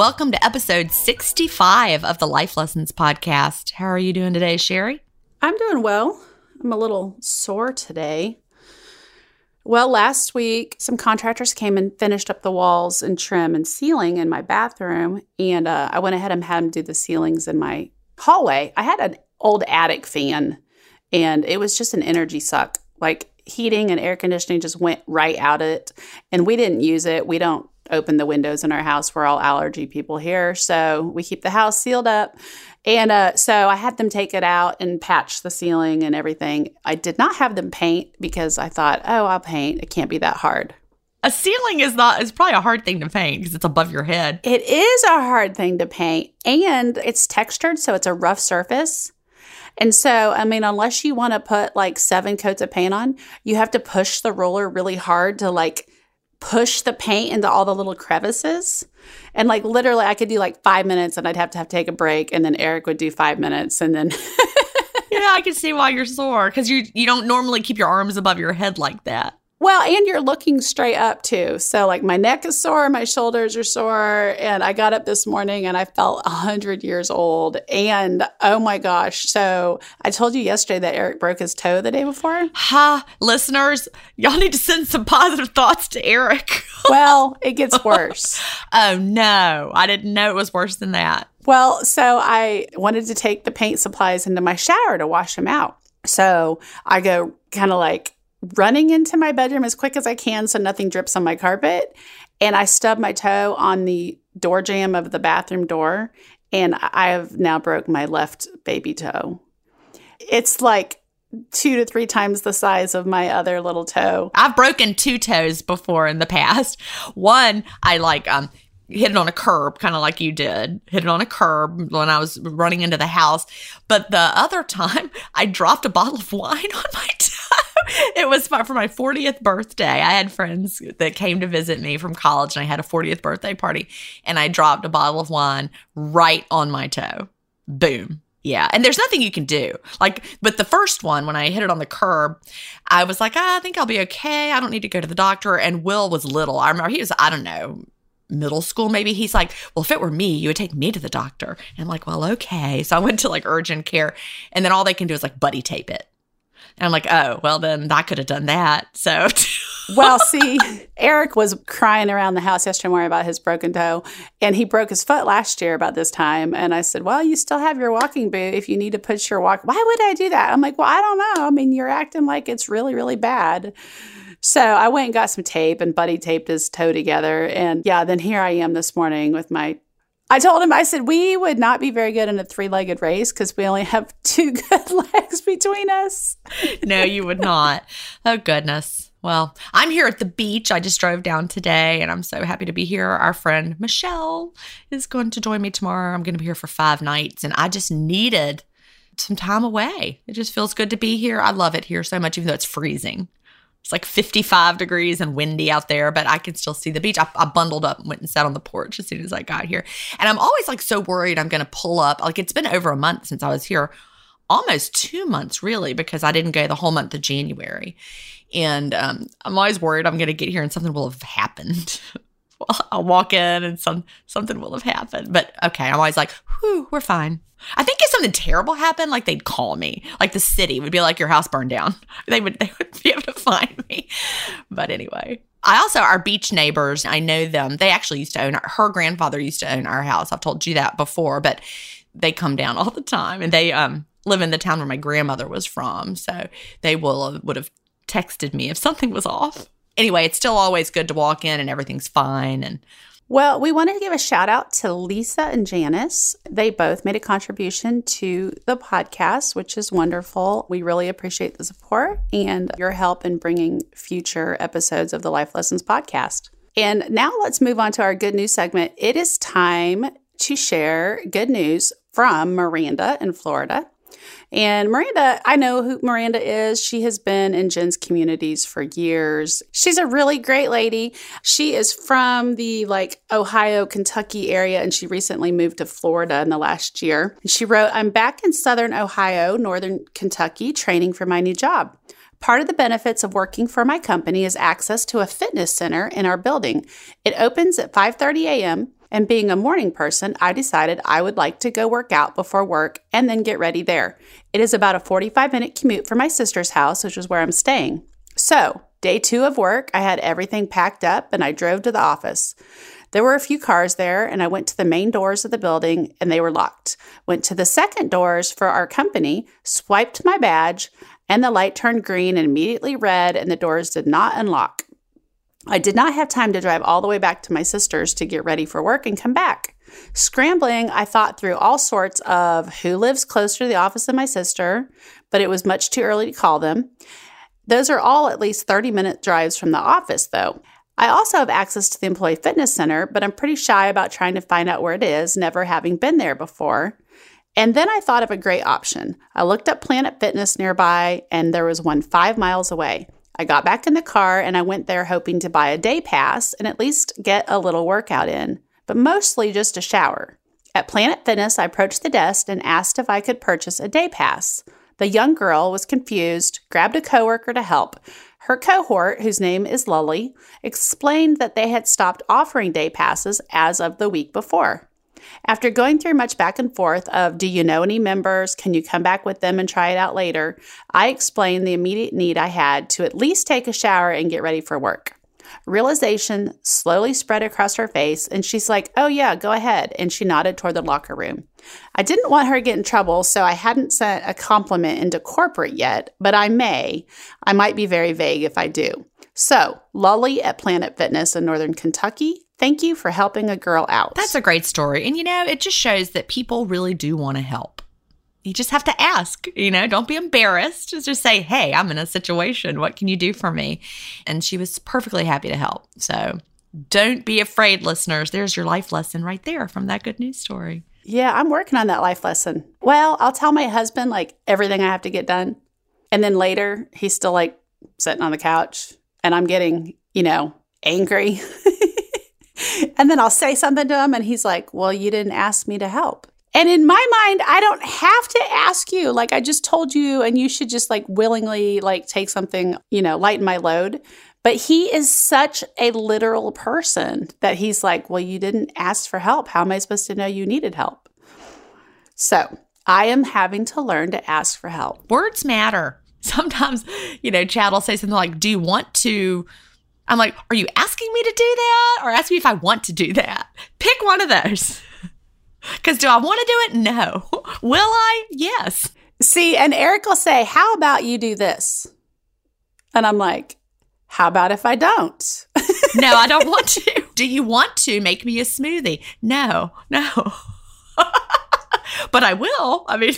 Welcome to episode 65 of the Life Lessons Podcast. How are you doing today, Sheri? I'm doing well. I'm a little sore today. Well, last week, some contractors came and finished up the walls and trim and ceiling in my bathroom. And uh, I went ahead and had them do the ceilings in my hallway. I had an old attic fan, and it was just an energy suck. Like heating and air conditioning just went right out of it. And we didn't use it. We don't open the windows in our house. We're all allergy people here. So we keep the house sealed up. And uh, so I had them take it out and patch the ceiling and everything. I did not have them paint because I thought, oh, I'll paint. It can't be that hard. A ceiling is not is probably a hard thing to paint because it's above your head. It is a hard thing to paint and it's textured so it's a rough surface. And so, I mean, unless you want to put like seven coats of paint on, you have to push the roller really hard to like push the paint into all the little crevices. And like literally, I could do like five minutes and I'd have to have to take a break. And then Eric would do five minutes. And then. yeah, I can see why you're sore because you, you don't normally keep your arms above your head like that. Well, and you're looking straight up too. So, like, my neck is sore, my shoulders are sore. And I got up this morning and I felt 100 years old. And oh my gosh. So, I told you yesterday that Eric broke his toe the day before. Ha, listeners, y'all need to send some positive thoughts to Eric. well, it gets worse. oh, no. I didn't know it was worse than that. Well, so I wanted to take the paint supplies into my shower to wash them out. So, I go kind of like, running into my bedroom as quick as I can so nothing drips on my carpet. And I stub my toe on the door jamb of the bathroom door. And I have now broke my left baby toe. It's like two to three times the size of my other little toe. I've broken two toes before in the past. One, I like um hit it on a curb, kind of like you did, hit it on a curb when I was running into the house. But the other time, I dropped a bottle of wine on my toe. It was for my 40th birthday. I had friends that came to visit me from college, and I had a 40th birthday party, and I dropped a bottle of wine right on my toe. Boom. Yeah. And there's nothing you can do. Like, but the first one, when I hit it on the curb, I was like, ah, I think I'll be okay. I don't need to go to the doctor. And Will was little. I remember he was, I don't know, middle school maybe he's like well if it were me you would take me to the doctor and i'm like well okay so i went to like urgent care and then all they can do is like buddy tape it and i'm like oh well then i could have done that so well see eric was crying around the house yesterday morning about his broken toe and he broke his foot last year about this time and i said well you still have your walking boot if you need to put your walk why would i do that i'm like well i don't know i mean you're acting like it's really really bad so I went and got some tape and Buddy taped his toe together. And yeah, then here I am this morning with my. I told him, I said, we would not be very good in a three legged race because we only have two good legs between us. no, you would not. Oh, goodness. Well, I'm here at the beach. I just drove down today and I'm so happy to be here. Our friend Michelle is going to join me tomorrow. I'm going to be here for five nights and I just needed some time away. It just feels good to be here. I love it here so much, even though it's freezing. It's like 55 degrees and windy out there, but I can still see the beach. I, I, bundled up and went and sat on the porch as soon as I got here. And I'm always like so worried I'm going to pull up. Like it's been over a month since I was here, almost two months really, because I didn't go the whole month of January. And um, I'm always worried I'm going to get here and something will have happened. I'll walk in and some something will have happened. But okay, I'm always like, whew, we're fine. I think if something terrible happened, like they'd call me. Like the city would be like, your house burned down. They would they would be able to find me. But anyway. I also our beach neighbors, I know them. They actually used to own our, her grandfather used to own our house. I've told you that before, but they come down all the time and they um live in the town where my grandmother was from. So they will would have texted me if something was off. Anyway, it's still always good to walk in and everything's fine and well, we wanted to give a shout out to Lisa and Janice. They both made a contribution to the podcast, which is wonderful. We really appreciate the support and your help in bringing future episodes of the Life Lessons podcast. And now let's move on to our good news segment. It is time to share good news from Miranda in Florida. And Miranda, I know who Miranda is. She has been in Gin's communities for years. She's a really great lady. She is from the like Ohio, Kentucky area, and she recently moved to Florida in the last year. She wrote, I'm back in Southern Ohio, Northern Kentucky, training for my new job. Part of the benefits of working for my company is access to a fitness center in our building. It opens at 5:30 a.m. And being a morning person, I decided I would like to go work out before work and then get ready there. It is about a 45 minute commute from my sister's house, which is where I'm staying. So, day two of work, I had everything packed up and I drove to the office. There were a few cars there, and I went to the main doors of the building and they were locked. Went to the second doors for our company, swiped my badge, and the light turned green and immediately red, and the doors did not unlock. I did not have time to drive all the way back to my sister's to get ready for work and come back. Scrambling, I thought through all sorts of who lives closer to the office than my sister, but it was much too early to call them. Those are all at least 30 minute drives from the office, though. I also have access to the Employee Fitness Center, but I'm pretty shy about trying to find out where it is, never having been there before. And then I thought of a great option. I looked up Planet Fitness nearby, and there was one five miles away. I got back in the car and I went there hoping to buy a day pass and at least get a little workout in, but mostly just a shower. At Planet Fitness, I approached the desk and asked if I could purchase a day pass. The young girl was confused, grabbed a coworker to help. Her cohort, whose name is Lully, explained that they had stopped offering day passes as of the week before. After going through much back and forth of do you know any members? Can you come back with them and try it out later? I explained the immediate need I had to at least take a shower and get ready for work. Realization slowly spread across her face, and she's like, Oh, yeah, go ahead. And she nodded toward the locker room. I didn't want her to get in trouble, so I hadn't sent a compliment into corporate yet, but I may. I might be very vague if I do. So, Lolly at Planet Fitness in Northern Kentucky Thank you for helping a girl out. That's a great story. And you know, it just shows that people really do want to help. You just have to ask, you know, don't be embarrassed. Just, just say, hey, I'm in a situation. What can you do for me? And she was perfectly happy to help. So don't be afraid, listeners. There's your life lesson right there from that good news story. Yeah, I'm working on that life lesson. Well, I'll tell my husband like everything I have to get done. And then later, he's still like sitting on the couch and I'm getting, you know, angry. and then I'll say something to him and he's like, Well, you didn't ask me to help. And in my mind, I don't have to ask you. Like I just told you, and you should just like willingly like take something, you know, lighten my load. But he is such a literal person that he's like, Well, you didn't ask for help. How am I supposed to know you needed help? So I am having to learn to ask for help. Words matter. Sometimes, you know, Chad will say something like, Do you want to I'm like, are you asking me to do that or ask me if I want to do that? Pick one of those. Because do I want to do it? No. Will I? Yes. See, and Eric will say, How about you do this? And I'm like, How about if I don't? no, I don't want to. Do you want to make me a smoothie? No, no. but I will. I mean,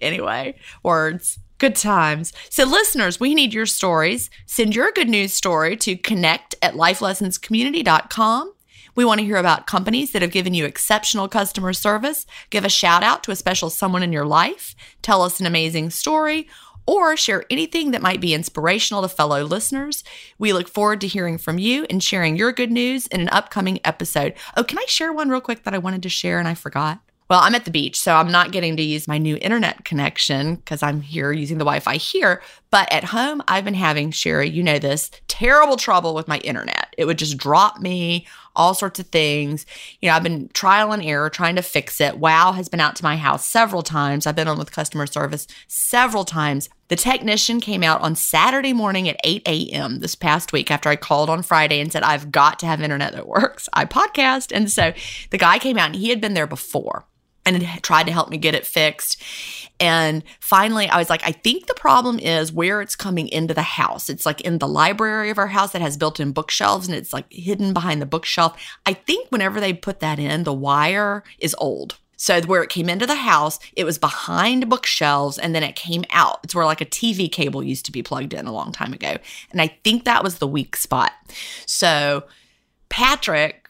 anyway, words. Good times. So, listeners, we need your stories. Send your good news story to connect at lifelessonscommunity.com. We want to hear about companies that have given you exceptional customer service. Give a shout out to a special someone in your life. Tell us an amazing story or share anything that might be inspirational to fellow listeners. We look forward to hearing from you and sharing your good news in an upcoming episode. Oh, can I share one real quick that I wanted to share and I forgot? Well, I'm at the beach, so I'm not getting to use my new internet connection because I'm here using the Wi Fi here. But at home, I've been having, Sheri, you know this, terrible trouble with my internet. It would just drop me, all sorts of things. You know, I've been trial and error trying to fix it. Wow has been out to my house several times. I've been on with customer service several times. The technician came out on Saturday morning at 8 a.m. this past week after I called on Friday and said, I've got to have internet that works. I podcast. And so the guy came out and he had been there before and it tried to help me get it fixed. And finally, I was like, I think the problem is where it's coming into the house. It's like in the library of our house that has built in bookshelves and it's like hidden behind the bookshelf. I think whenever they put that in, the wire is old. So where it came into the house, it was behind bookshelves and then it came out. It's where like a TV cable used to be plugged in a long time ago. And I think that was the weak spot. So Patrick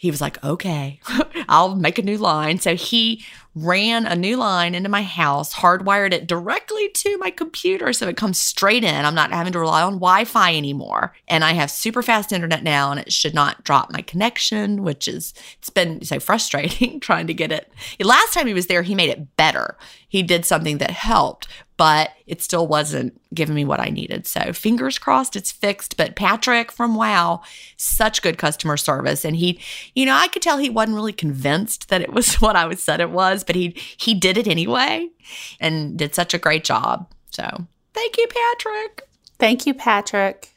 he was like, okay, I'll make a new line. So he ran a new line into my house, hardwired it directly to my computer so it comes straight in. I'm not having to rely on Wi Fi anymore. And I have super fast internet now, and it should not drop my connection, which is, it's been so frustrating trying to get it. Last time he was there, he made it better. He did something that helped, but it still wasn't giving me what I needed. So fingers crossed it's fixed. But Patrick from Wow, such good customer service. And he, you know, I could tell he wasn't really convinced that it was what I was said it was, but he he did it anyway and did such a great job. So thank you, Patrick. Thank you, Patrick.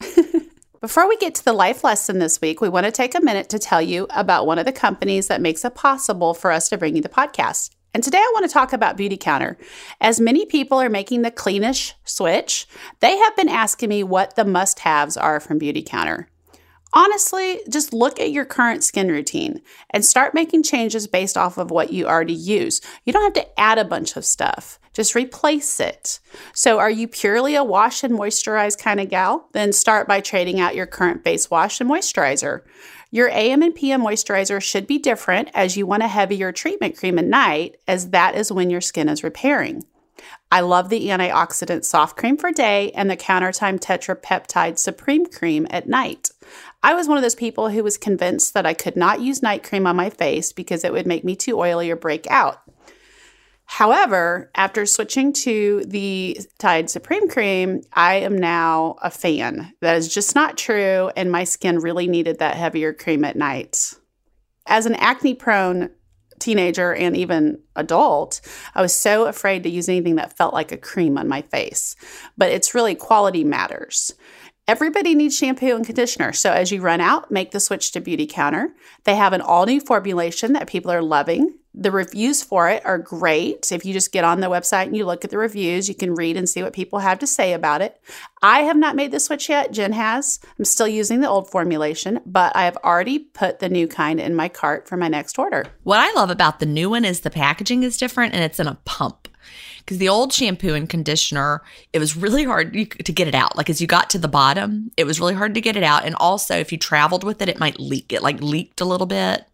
Before we get to the life lesson this week, we want to take a minute to tell you about one of the companies that makes it possible for us to bring you the podcast. And today I want to talk about Beautycounter. As many people are making the cleanish switch, they have been asking me what the must haves are from Beautycounter. Honestly, just look at your current skin routine and start making changes based off of what you already use. You don't have to add a bunch of stuff, just replace it. So, are you purely a wash and moisturize kind of gal? Then start by trading out your current base wash and moisturizer. Your AM and PM moisturizer should be different as you want a heavier treatment cream at night, as that is when your skin is repairing. I love the antioxidant soft cream for day and the countertime tetrapeptide supreme cream at night. I was one of those people who was convinced that I could not use night cream on my face because it would make me too oily or break out. However, after switching to the Tide Supreme Cream, I am now a fan. That is just not true, and my skin really needed that heavier cream at night. As an acne prone teenager and even adult, I was so afraid to use anything that felt like a cream on my face. But it's really quality matters. Everybody needs shampoo and conditioner. So as you run out, make the switch to Beautycounter. They have an all new formulation that people are loving. The reviews for it are great. If you just get on the website and you look at the reviews, you can read and see what people have to say about it. I have not made the switch yet. Gin has. I'm still using the old formulation, but I have already put the new kind in my cart for my next order. What I love about the new one is the packaging is different and it's in a pump because the old shampoo and conditioner, it was really hard to get it out. Like as you got to the bottom, it was really hard to get it out. And also, if you traveled with it, it might leak. It like leaked a little bit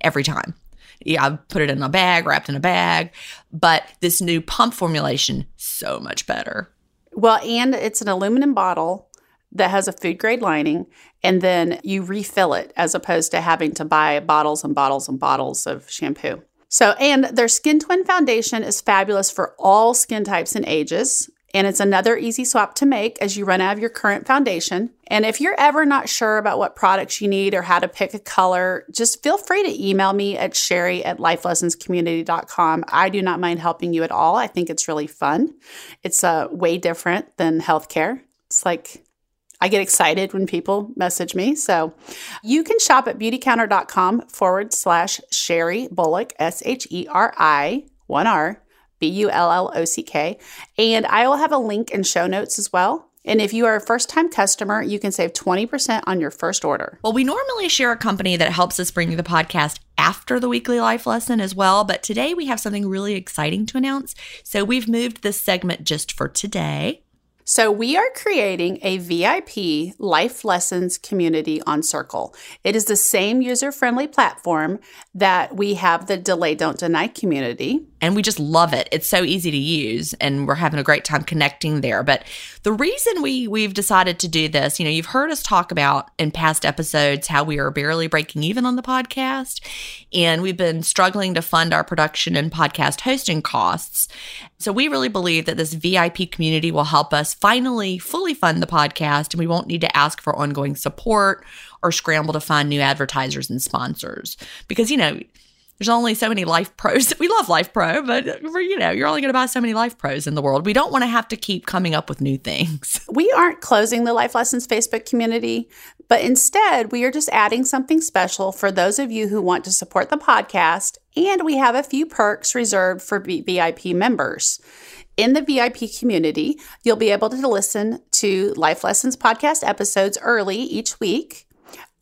every time yeah, I put it in a bag, wrapped in a bag. But this new pump formulation, so much better. Well, and it's an aluminum bottle that has a food grade lining, and then you refill it as opposed to having to buy bottles and bottles and bottles of shampoo. So, and their Skin Twin foundation is fabulous for all skin types and ages and it's another easy swap to make as you run out of your current foundation. And if you're ever not sure about what products you need or how to pick a color, just feel free to email me at sheri at lifelessonscommunity.com. I do not mind helping you at all. I think it's really fun. It's uh, way different than healthcare. It's like I get excited when people message me. So you can shop at beautycounter.com forward slash Sheri Bullock, S H E R I, one R B U L L O C K. And I will have a link in show notes as well. And if you are a first time customer, you can save 20% on your first order. Well, we normally share a company that helps us bring you the podcast after the weekly life lesson as well. But today we have something really exciting to announce. So we've moved this segment just for today. So, we are creating a VIP life lessons community on Circle. It is the same user friendly platform that we have the Delay Don't Deny community and we just love it. It's so easy to use and we're having a great time connecting there. But the reason we we've decided to do this, you know, you've heard us talk about in past episodes how we are barely breaking even on the podcast and we've been struggling to fund our production and podcast hosting costs. So we really believe that this VIP community will help us finally fully fund the podcast and we won't need to ask for ongoing support or scramble to find new advertisers and sponsors. Because, you know, there's only so many Life Pros. We love Life Pro, but uh, you know, you're only going to buy so many Life Pros in the world. We don't want to have to keep coming up with new things. We aren't closing the Life Lessons Facebook community, but instead, we are just adding something special for those of you who want to support the podcast, and we have a few perks reserved for VIP members. In the VIP community, you'll be able to listen to Life Lessons podcast episodes early each week.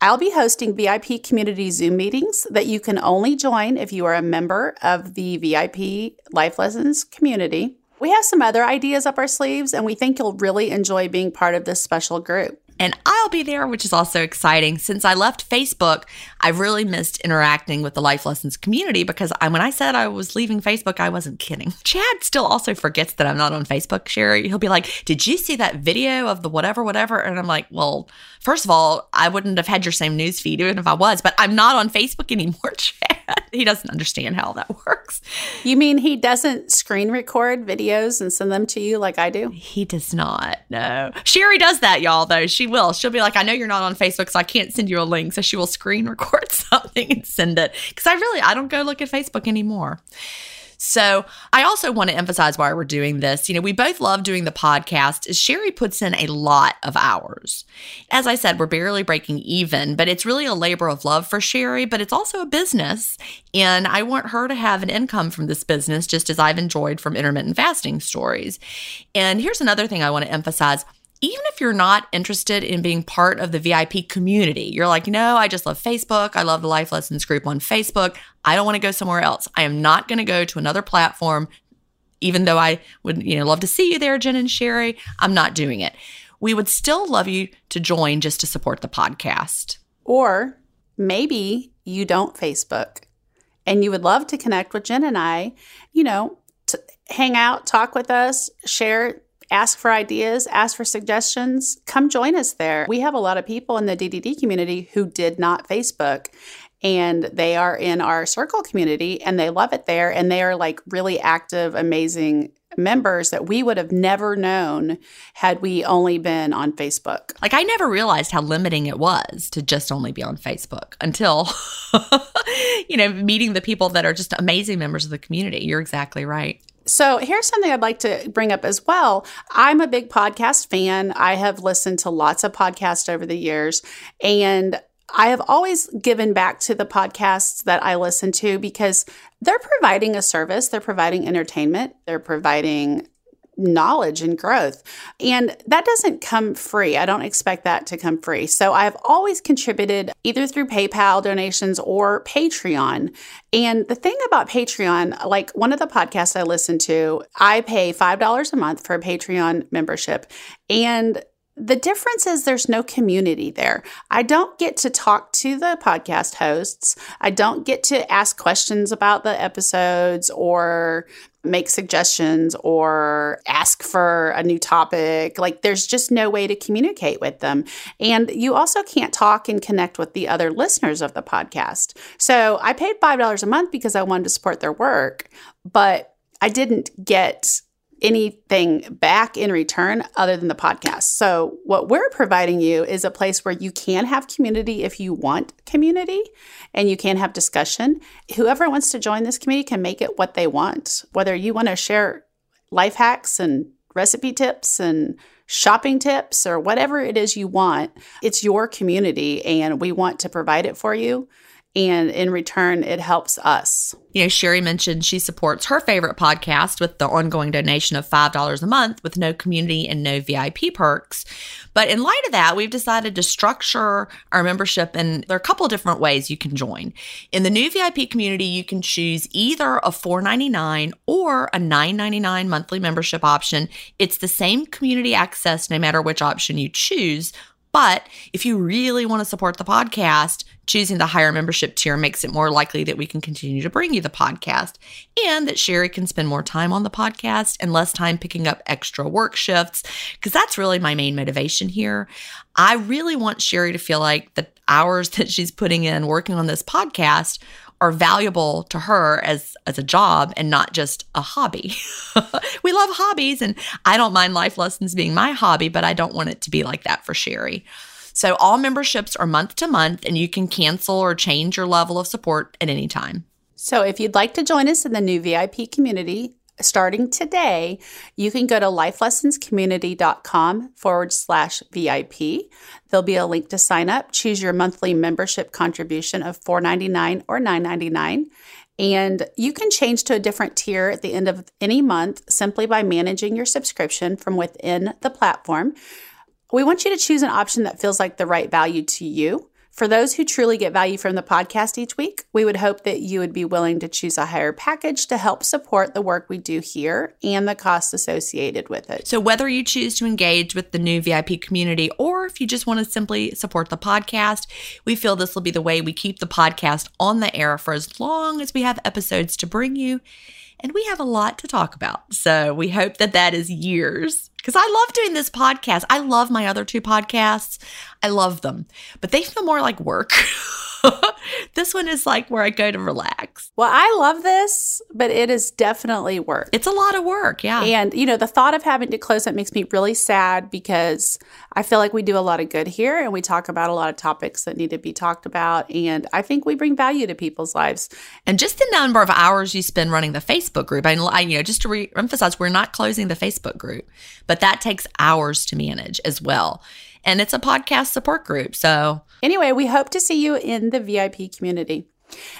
I'll be hosting VIP community Zoom meetings that you can only join if you are a member of the VIP Life Lessons community. We have some other ideas up our sleeves, and we think you'll really enjoy being part of this special group and I'll be there, which is also exciting. Since I left Facebook, I've really missed interacting with the Life Lessons community because I, when I said I was leaving Facebook, I wasn't kidding. Chad still also forgets that I'm not on Facebook, Sheri. He'll be like, Did you see that video of the whatever, whatever? And I'm like, Well, first of all, I wouldn't have had your same news feed even if I was, but I'm not on Facebook anymore, Chad. He doesn't understand how that works. You mean he doesn't screen record videos and send them to you like I do? He does not. No. Sheri does that, y'all, though. She will. She'll be like, I know you're not on Facebook, so I can't send you a link. So she will screen record something and send it. Because I really, I don't go look at Facebook anymore. So I also want to emphasize why we're doing this. You know, we both love doing the podcast. Sheri puts in a lot of hours. As I said, we're barely breaking even, but it's really a labor of love for Sheri, but it's also a business. And I want her to have an income from this business, just as I've enjoyed from intermittent fasting stories. And here's another thing I want to emphasize even if you're not interested in being part of the VIP community, you're like, no, I just love Facebook. I love the Life Lessons group on Facebook. I don't want to go somewhere else. I am not going to go to another platform, even though I would, you know, love to see you there, Gin and Sheri. I'm not doing it. We would still love you to join just to support the podcast. Or maybe you don't Facebook and you would love to connect with Gin and I, you know, hang out, talk with us, share ask for ideas, ask for suggestions, come join us there. We have a lot of people in the DDD community who did not Facebook and they are in our circle community and they love it there and they are like really active, amazing members that we would have never known had we only been on Facebook. Like I never realized how limiting it was to just only be on Facebook until you know meeting the people that are just amazing members of the community. You're exactly right. So, here's something I'd like to bring up as well. I'm a big podcast fan. I have listened to lots of podcasts over the years, and I have always given back to the podcasts that I listen to because they're providing a service, they're providing entertainment, they're providing knowledge and growth. And that doesn't come free. I don't expect that to come free. So I've always contributed either through PayPal donations or Patreon. And the thing about Patreon, like one of the podcasts I listen to, I pay $5 a month for a Patreon membership. And the difference is there's no community there. I don't get to talk to the podcast hosts. I don't get to ask questions about the episodes or make suggestions or ask for a new topic. Like there's just no way to communicate with them. And you also can't talk and connect with the other listeners of the podcast. So I paid $5 a month because I wanted to support their work, but I didn't get anything back in return other than the podcast. So, what we're providing you is a place where you can have community if you want community and you can have discussion. Whoever wants to join this community can make it what they want, whether you want to share life hacks and recipe tips and shopping tips or whatever it is you want. It's your community and we want to provide it for you and in return it helps us. You know sheri mentioned she supports her favorite podcast with the ongoing donation of $5 a month with no community and no vip perks. But in light of that we've decided to structure our membership and there are a couple of different ways you can join. In the new vip community you can choose either a $4.99 or a $9.99 monthly membership option. It's the same community access no matter which option you choose but if you really want to support the podcast, choosing the higher membership tier makes it more likely that we can continue to bring you the podcast and that Sheri can spend more time on the podcast and less time picking up extra work shifts, because that's really my main motivation here. I really want Sheri to feel like the hours that she's putting in working on this podcast are valuable to her as as a job and not just a hobby. we love hobbies and I don't mind life lessons being my hobby, but I don't want it to be like that for Sheri. So all memberships are month to month and you can cancel or change your level of support at any time. So, if you'd like to join us in the new VIP community, starting today, you can go to lifelessonscommunity.com forward slash VIP. There'll be a link to sign up. Choose your monthly membership contribution of $4.99 or $9.99. And you can change to a different tier at the end of any month simply by managing your subscription from within the platform. We want you to choose an option that feels like the right value to you. For those who truly get value from the podcast each week, we would hope that you would be willing to choose a higher package to help support the work we do here and the costs associated with it. So, whether you choose to engage with the new VIP community or if you just want to simply support the podcast, we feel this will be the way we keep the podcast on the air for as long as we have episodes to bring you. And we have a lot to talk about. So, we hope that that is years because I love doing this podcast. I love my other two podcasts. I love them, but they feel more like work. this one is like where I go to relax. Well, I love this, but it is definitely work. It's a lot of work, yeah. And, you know, the thought of having to close it makes me really sad because I feel like we do a lot of good here and we talk about a lot of topics that need to be talked about. And I think we bring value to people's lives. And just the number of hours you spend running the Facebook group. I, I you know, just to re- emphasize, we're not closing the Facebook group, but that takes hours to manage as well and it's a podcast support group. So, anyway, we hope to see you in the VIP community.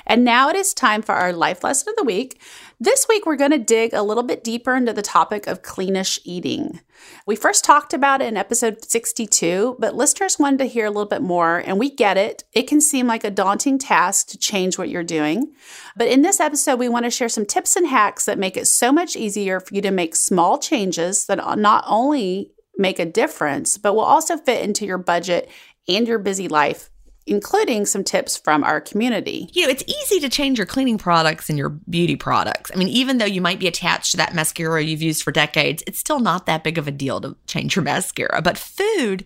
And now it is time for our life lesson of the week. This week, we're going to dig a little bit deeper into the topic of cleanish eating. We first talked about it in episode 62, but listeners wanted to hear a little bit more, and we get it. It can seem like a daunting task to change what you're doing. But in this episode, we want to share some tips and hacks that make it so much easier for you to make small changes that not only make a difference, but will also fit into your budget and your busy life including some tips from our community. You know, it's easy to change your cleaning products and your beauty products. I mean, even though you might be attached to that mascara you've used for decades, it's still not that big of a deal to change your mascara. But food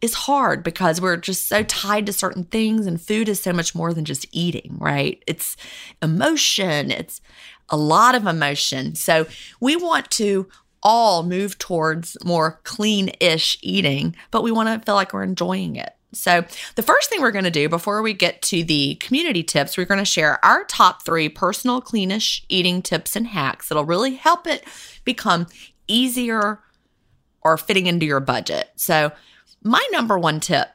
is hard because we're just so tied to certain things, and food is so much more than just eating, right? It's emotion, it's a lot of emotion. So we want to all move towards more clean ish eating, but we want to feel like we're enjoying it. So, the first thing we're going to do before we get to the community tips, we're going to share our top three personal cleanish eating tips and hacks that'll really help it become easier or fitting into your budget. So, my number one tip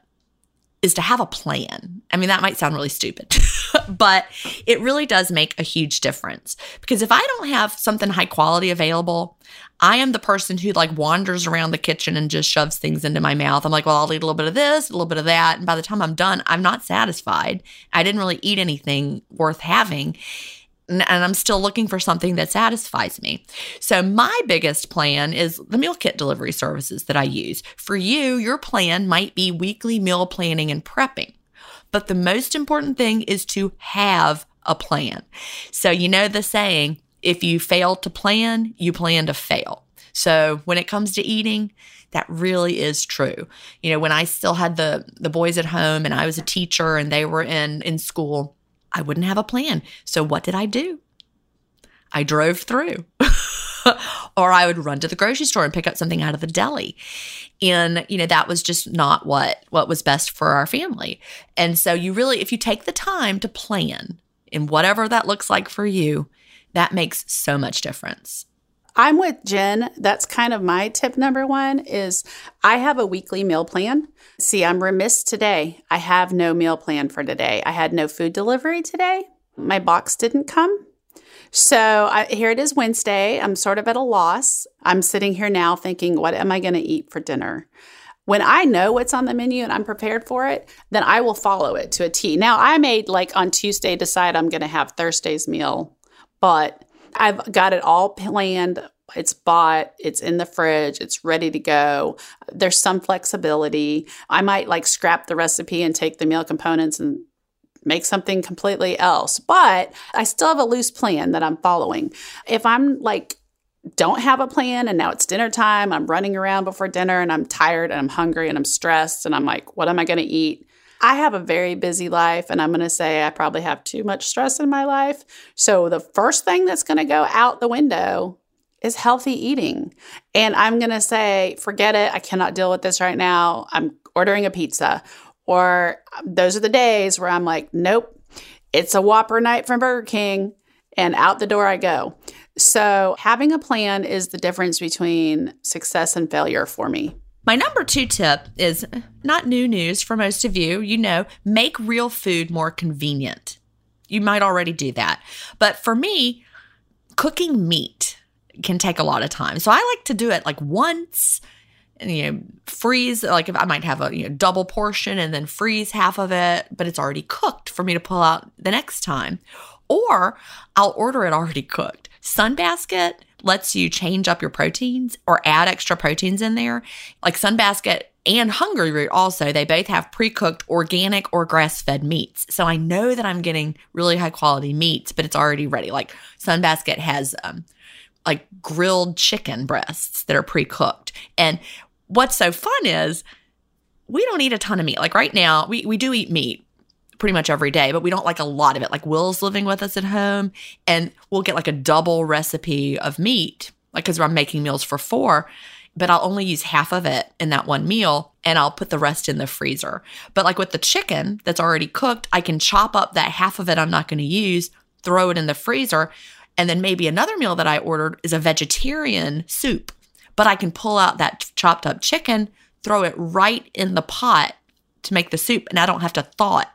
is to have a plan. I mean, that might sound really stupid, but it really does make a huge difference. Because if I don't have something high quality available, I am the person who like wanders around the kitchen and just shoves things into my mouth. I'm like, well, I'll eat a little bit of this, a little bit of that. And by the time I'm done, I'm not satisfied. I didn't really eat anything worth having and I'm still looking for something that satisfies me. So, my biggest plan is the meal kit delivery services that I use. For you, your plan might be weekly meal planning and prepping. But the most important thing is to have a plan. So, you know the saying, if you fail to plan, you plan to fail. So, when it comes to eating, that really is true. You know, when I still had the the boys at home and I was a teacher and they were in in school, I wouldn't have a plan. So what did I do? I drove through. or I would run to the grocery store and pick up something out of the deli. And you know that was just not what what was best for our family. And so you really if you take the time to plan in whatever that looks like for you, that makes so much difference. I'm with Gin. That's kind of my tip number one is I have a weekly meal plan. See, I'm remiss today. I have no meal plan for today. I had no food delivery today. My box didn't come. So I, here it is Wednesday. I'm sort of at a loss. I'm sitting here now thinking, what am I going to eat for dinner? When I know what's on the menu and I'm prepared for it, then I will follow it to a T. Now, I made like on Tuesday decide I'm going to have Thursday's meal, but I've got it all planned. It's bought, it's in the fridge, it's ready to go. There's some flexibility. I might like scrap the recipe and take the meal components and make something completely else, but I still have a loose plan that I'm following. If I'm like, don't have a plan and now it's dinner time, I'm running around before dinner and I'm tired and I'm hungry and I'm stressed and I'm like, what am I going to eat? I have a very busy life, and I'm going to say I probably have too much stress in my life. So, the first thing that's going to go out the window is healthy eating. And I'm going to say, forget it. I cannot deal with this right now. I'm ordering a pizza. Or um, those are the days where I'm like, nope. it's a Whopper night from Burger King, and out the door I go. So, having a plan is the difference between success and failure for me. My number two tip is not new news for most of you. You know, make real food more convenient. You might already do that. But for me, cooking meat can take a lot of time. So I like to do it like once and you know freeze like if I might have a you know, double portion and then freeze half of it, but it's already cooked for me to pull out the next time. Or I'll order it already cooked. Sunbasket lets you change up your proteins or add extra proteins in there. Like Sunbasket and Hungryroot also, they both have pre-cooked organic or grass-fed meats. So I know that I'm getting really high quality meats, but it's already ready. Like Sunbasket has um, like grilled chicken breasts that are pre-cooked. And what's so fun is we don't eat a ton of meat. Like right now, we, we do eat meat pretty much every day, but we don't like a lot of it. Like Will's living with us at home, and we'll get like a double recipe of meat, like because I'm making meals for four, but I'll only use half of it in that one meal and I'll put the rest in the freezer. But like with the chicken that's already cooked, I can chop up that half of it I'm not going to use, throw it in the freezer. And then maybe another meal that I ordered is a vegetarian soup, but I can pull out that chopped up chicken, throw it right in the pot to make the soup, and I don't have to thaw it.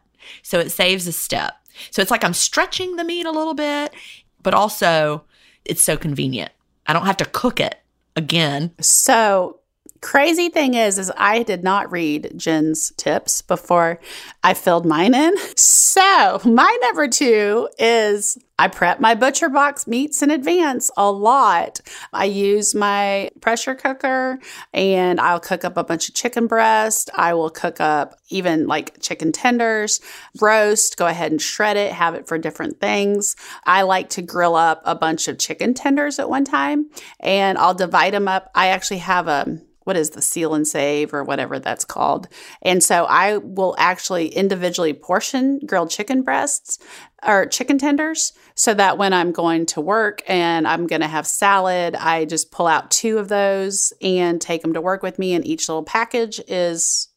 So it saves a step. So it's like I'm stretching the meat a little bit, but also it's so convenient. I don't have to cook it again. So crazy thing is is i did not read gin's tips before i filled mine in. So my number two is i prep my ButcherBox meats in advance a lot. I use my pressure cooker and i'll cook up a bunch of chicken breast. I will cook up even like chicken tenders roast go ahead and shred it have it for different things. I like to grill up a bunch of chicken tenders at one time and i'll divide them up. I actually have a what is the seal and save or whatever that's called. And so I will actually individually portion grilled chicken breasts or chicken tenders so that when I'm going to work and I'm going to have salad, I just pull out two of those and take them to work with me. And each little package is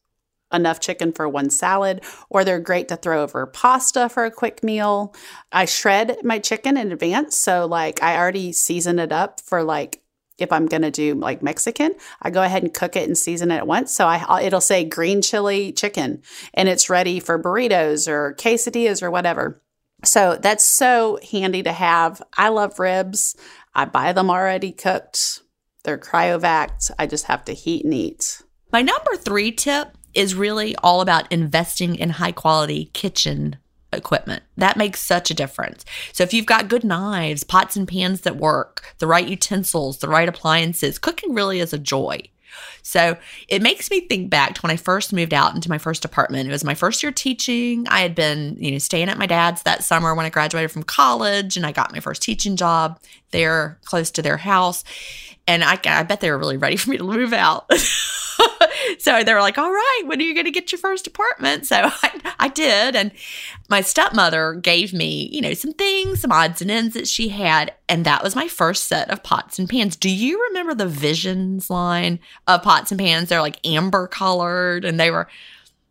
enough chicken for one salad, or they're great to throw over pasta for a quick meal. I shred my chicken in advance. So, like, I already season it up for like if I'm going to do like Mexican, I go ahead and cook it and season it at once. So I it'll say green chili chicken and it's ready for burritos or quesadillas or whatever. So that's so handy to have. I love ribs. I buy them already cooked. They're cryovac. I just have to heat and eat. My number 3 tip is really all about investing in high quality kitchen equipment. That makes such a difference. So if you've got good knives, pots and pans that work, the right utensils, the right appliances, cooking really is a joy. So it makes me think back to when I first moved out into my first apartment. It was my first year teaching. I had been, you know, staying at my dad's that summer when I graduated from college and I got my first teaching job there close to their house. And I, I bet they were really ready for me to move out. so they were like, all right, when are you going to get your first apartment? So I, I did. And my stepmother gave me, you know, some things, some odds and ends that she had. And that was my first set of pots and pans. Do you remember the Visions line of pots and pans? They're like amber colored and they were,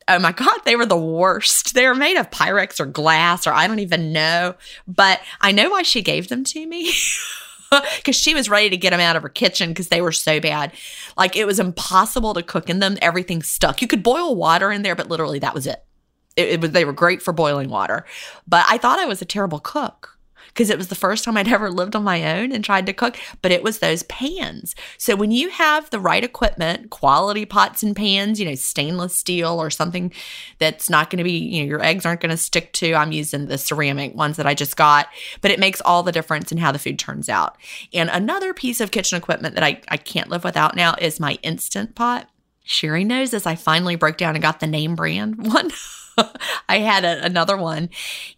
oh my God, they were the worst. They were made of Pyrex or glass or I don't even know. But I know why she gave them to me. because she was ready to get them out of her kitchen because they were so bad. Like it was impossible to cook in them. Everything stuck. You could boil water in there, but literally that was it. It, it was they were great for boiling water, but I thought I was a terrible cook because it was the first time I'd ever lived on my own and tried to cook, but it was those pans. So when you have the right equipment, quality pots and pans, you know, stainless steel or something that's not going to be, you know, your eggs aren't going to stick to. I'm using the ceramic ones that I just got, but it makes all the difference in how the food turns out. And another piece of kitchen equipment that I, I can't live without now is my Instant Pot. Sherry knows this. I finally broke down and got the name brand one. I had a, another one,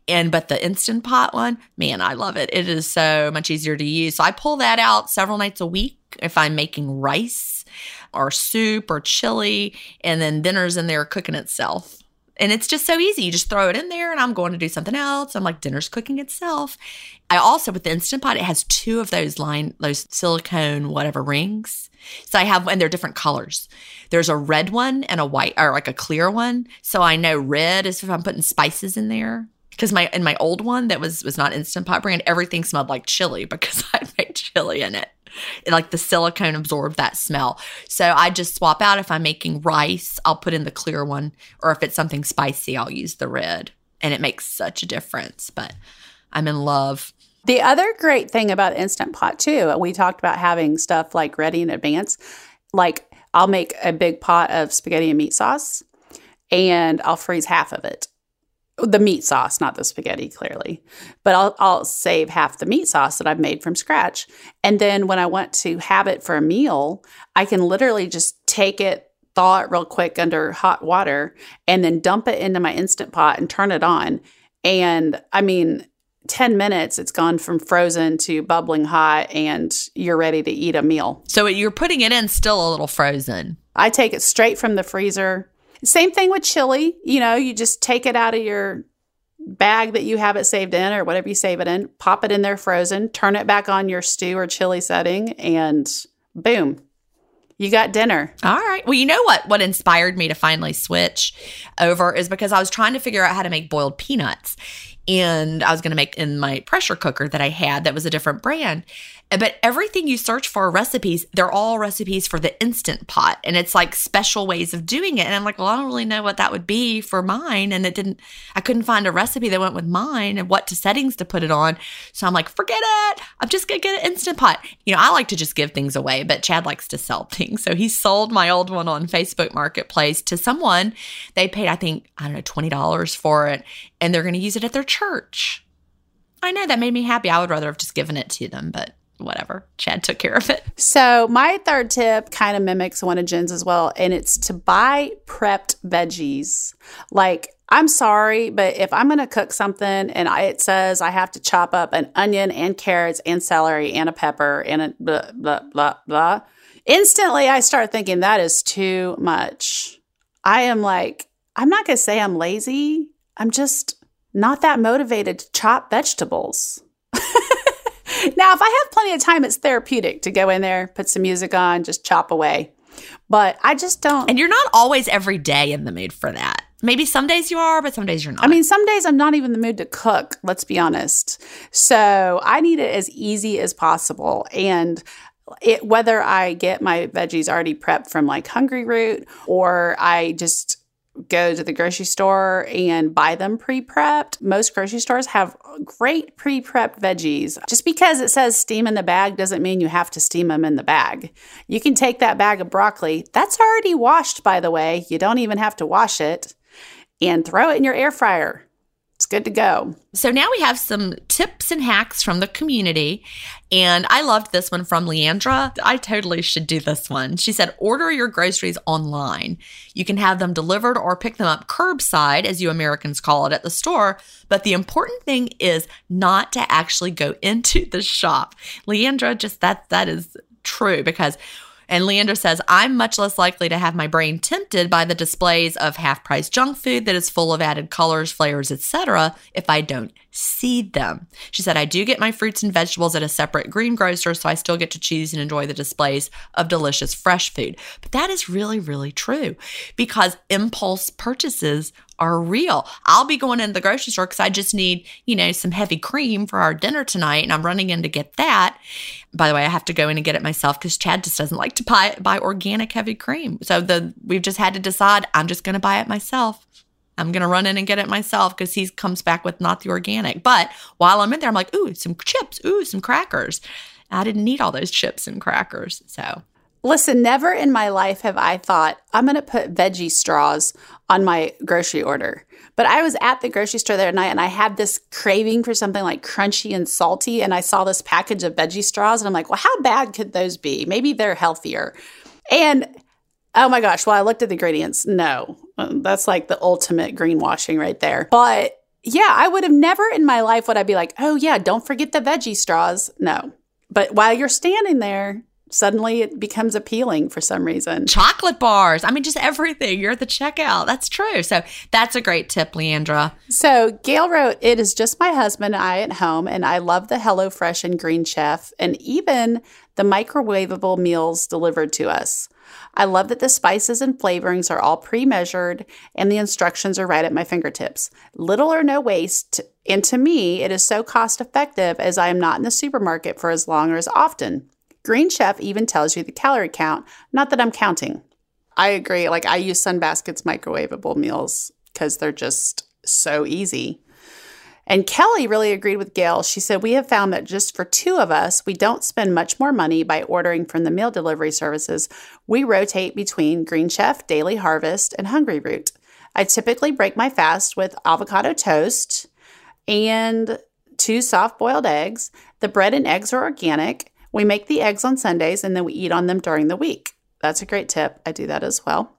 and but the instant pot one, man, I love it. It is so much easier to use. So I pull that out several nights a week if I'm making rice or soup or chili, and then dinner's in there cooking itself. And it's just so easy. You just throw it in there, and I'm going to do something else. I'm like, dinner's cooking itself. I also, with the Instant Pot, it has two of those line, those silicone whatever rings. So I have, and they're different colors. There's a red one and a white, or like a clear one. So I know red is if I'm putting spices in there. because my in my old one that was was not instant pot brand everything smelled like chili because i made chili in it like the silicone absorbed that smell so i just swap out if i'm making rice i'll put in the clear one or if it's something spicy i'll use the red and it makes such a difference but i'm in love The other great thing about Instant Pot, too, we talked about having stuff like ready in advance. Like, I'll make a big pot of spaghetti and meat sauce and I'll freeze half of it. The meat sauce, not the spaghetti, clearly. But I'll, I'll save half the meat sauce that I've made from scratch. And then when I want to have it for a meal, I can literally just take it, thaw it real quick under hot water, and then dump it into my Instant Pot and turn it on. And I mean, 10 minutes, it's gone from frozen to bubbling hot, and you're ready to eat a meal. so you're putting it in still a little frozen I take it straight from the freezer. Same thing with chili. You know, you just take it out of your bag that you have it saved in or whatever you save it in, pop it in there frozen, turn it back on your stew or chili setting, and boom, you got dinner. All right. Well, you know what? What inspired me to finally switch over is because I was trying to figure out how to make boiled peanuts. And I was going to make in my pressure cooker that I had that was a different brand. But everything you search for recipes, they're all recipes for the instant pot. And it's like special ways of doing it. And I'm like, well, I don't really know what that would be for mine. And it didn't, I couldn't find a recipe that went with mine and what to settings to put it on. So I'm like, forget it. I'm just going to get an instant pot. You know, I like to just give things away, but Chad likes to sell things. So he sold my old one on Facebook Marketplace to someone. They paid, I think, I don't know, $20 for it. And they're going to use it at their church. I know that made me happy. I would rather have just given it to them, but whatever. Chad took care of it. So, my third tip kind of mimics one of Gin's as well, and it's to buy prepped veggies. Like, I'm sorry, but if I'm going to cook something and I, it says I have to chop up an onion and carrots and celery and a pepper and a blah, blah, blah, blah, instantly I start thinking that is too much. I am like, I'm not going to say I'm lazy. I'm just not that motivated to chop vegetables. Now, if I have plenty of time, it's therapeutic to go in there, put some music on, just chop away. But I just don't. And you're not always every day in the mood for that. Maybe some days you are, but some days you're not. I mean, some days I'm not even in the mood to cook, let's be honest. So I need it as easy as possible. And it, whether I get my veggies already prepped from like Hungryroot or I just go to the grocery store and buy them pre prepped. Most grocery stores have great pre prepped veggies. Just because it says steam in the bag doesn't mean you have to steam them in the bag. You can take that bag of broccoli, that's already washed, by the way. You don't even have to wash it, and throw it in your air fryer. Good to go. So now we have some tips and hacks from the community. And I loved this one from Leandra. I totally should do this one. She said, order your groceries online. You can have them delivered or pick them up curbside, as you Americans call it, at the store. But the important thing is not to actually go into the shop. Leandra, just that that is true because and Leandra says, I'm much less likely to have my brain tempted by the displays of half price junk food that is full of added colors, flavors, etc., if I don't see them. She said, I do get my fruits and vegetables at a separate greengrocer, so I still get to choose and enjoy the displays of delicious fresh food. But that is really, really true because impulse purchases are real. I'll be going into the grocery store because I just need, you know, some heavy cream for our dinner tonight, and I'm running in to get that. By the way, I have to go in and get it myself because Chad just doesn't like to buy buy organic heavy cream. So the we've just had to decide I'm just going to buy it myself. I'm gonna run in and get it myself because he comes back with not the organic. But while I'm in there, I'm like, ooh, some chips, ooh, some crackers. I didn't need all those chips and crackers. So Listen, never in my life have I thought I'm to put veggie straws on my grocery order. But I was at the grocery store the other night and I had this craving for something like crunchy and salty. And I saw this package of veggie straws and I'm like, well, how bad could those be? Maybe they're healthier. And oh my gosh, well, I looked at the ingredients. No, that's like the ultimate greenwashing right there. But yeah, I would have never in my life would I be like, oh yeah, don't forget the veggie straws. No. But while you're standing there, suddenly it becomes appealing for some reason. chocolate bars. I mean, just everything. You're at the checkout. That's true. So that's a great tip, Leandra. So Gail wrote, It is just my husband and I at home, and I love the HelloFresh and Green Chef, and even the microwavable meals delivered to us. I love that the spices and flavorings are all pre measured and the instructions are right at my fingertips. Little or no waste, and to me, it is so cost effective as I am not in the supermarket for as long or as often. Green Chef even tells you the calorie count, not that I'm counting. I agree. Like, I use Sunbasket's microwavable meals because they're just so easy. And Kelly really agreed with Gail. She said, We have found that just for two of us, we don't spend much more money by ordering from the meal delivery services. We rotate between Green Chef, Daily Harvest, and Hungryroot. I typically break my fast with avocado toast and two soft boiled eggs. The bread and eggs are organic. We make the eggs on Sundays and then we eat on them during the week. That's a great tip. I do that as well.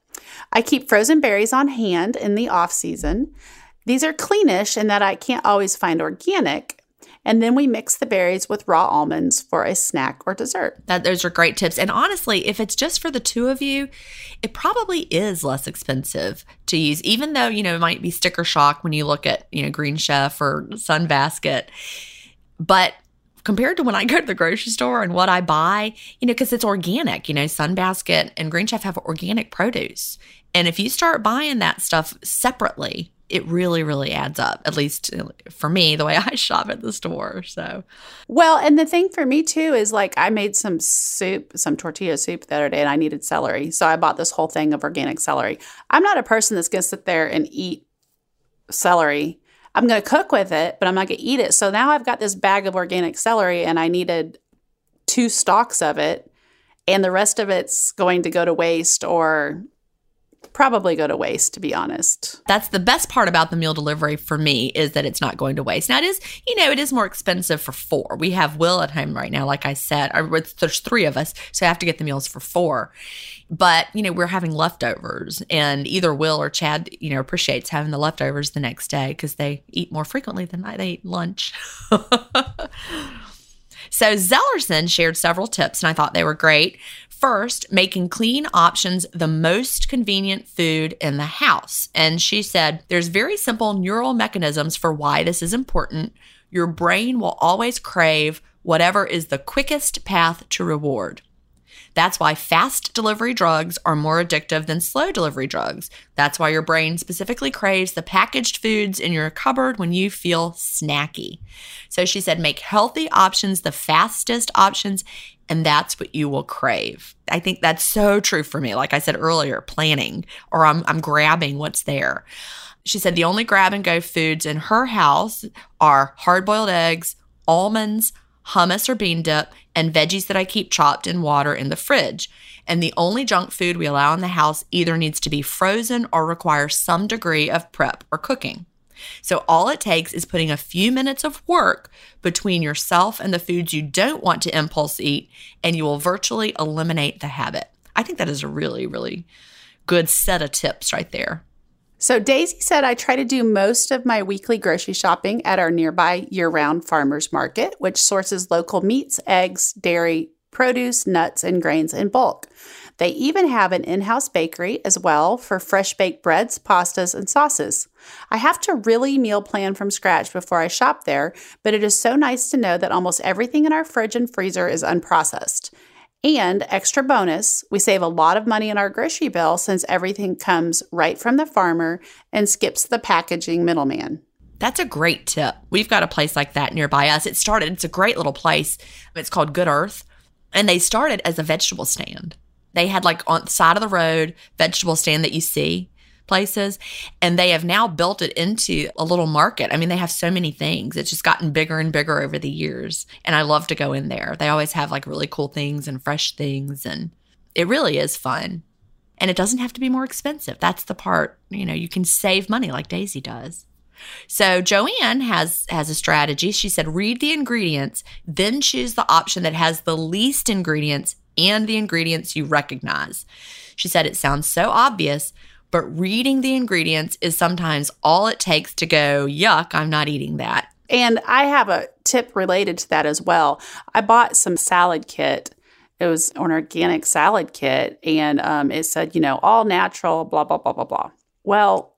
I keep frozen berries on hand in the off season. These are cleanish in that I can't always find organic. And then we mix the berries with raw almonds for a snack or dessert. That those are great tips. And honestly, if it's just for the two of you, it probably is less expensive to use, even though, you know, it might be sticker shock when you look at, you know, Green Chef or Sunbasket. But compared to when I go to the grocery store and what I buy, you know, because it's organic, you know, Sunbasket and Green Chef have organic produce. And if you start buying that stuff separately, it really, really adds up, at least for me, the way I shop at the store. So, well, and the thing for me too is like I made some soup, some tortilla soup the other day, and I needed celery. So I bought this whole thing of organic celery. I'm not a person that's going to sit there and eat celery. I'm going to cook with it, but I'm not going to eat it. So now I've got this bag of organic celery, and I needed two stalks of it, and the rest of it's going to go to waste or probably go to waste to be honest. That's the best part about the meal delivery for me is that it's not going to waste. Now it is, you know, it is more expensive for four. We have Will at home right now, like I said. There's three of us, so I have to get the meals for four. But, you know, we're having leftovers and either Will or Chad, you know, appreciates having the leftovers the next day because they eat more frequently than I they eat lunch. So Zellerson shared several tips and I thought they were great. First, making clean options the most convenient food in the house. And she said there's very simple neural mechanisms for why this is important. Your brain will always crave whatever is the quickest path to reward. That's why fast delivery drugs are more addictive than slow delivery drugs. That's why your brain specifically craves the packaged foods in your cupboard when you feel snacky. So she said, make healthy options the fastest options, and that's what you will crave. I think that's so true for me. Like I said earlier, planning or I'm, I'm grabbing what's there. She said the only grab and go foods in her house are hard boiled eggs, almonds, hummus or bean dip, and veggies that I keep chopped in water in the fridge. And the only junk food we allow in the house either needs to be frozen or requires some degree of prep or cooking. So all it takes is putting a few minutes of work between yourself and the foods you don't want to impulse eat, and you will virtually eliminate the habit. I think that is a really, really good set of tips right there. So Daisy said I try to do most of my weekly grocery shopping at our nearby year-round farmers market, which sources local meats, eggs, dairy, produce, nuts, and grains in bulk. They even have an in house bakery as well for fresh baked breads, pastas, and sauces. I have to really meal plan from scratch before I shop there, but it is so nice to know that almost everything in our fridge and freezer is unprocessed. And extra bonus, we save a lot of money in our grocery bill since everything comes right from the farmer and skips the packaging middleman. That's a great tip. We've got a place like that nearby us. It started, it's a great little place. It's called Good Earth. And they started as a vegetable stand. They had like on the side of the road vegetable stand that you see places and they have now built it into a little market. I mean, they have so many things. It's just gotten bigger and bigger over the years. And I love to go in there. They always have like really cool things and fresh things and it really is fun. And it doesn't have to be more expensive. That's the part, you know, you can save money like Daisy does. So Joanne has has a strategy. She said read the ingredients, then choose the option that has the least ingredients and the ingredients you recognize. She said it sounds so obvious, but reading the ingredients is sometimes all it takes to go, yuck, I'm not eating that. And I have a tip related to that as well. I bought some salad kit. It was an organic salad kit, and um, it said, you know, all natural, blah, blah, blah, blah, blah. Well,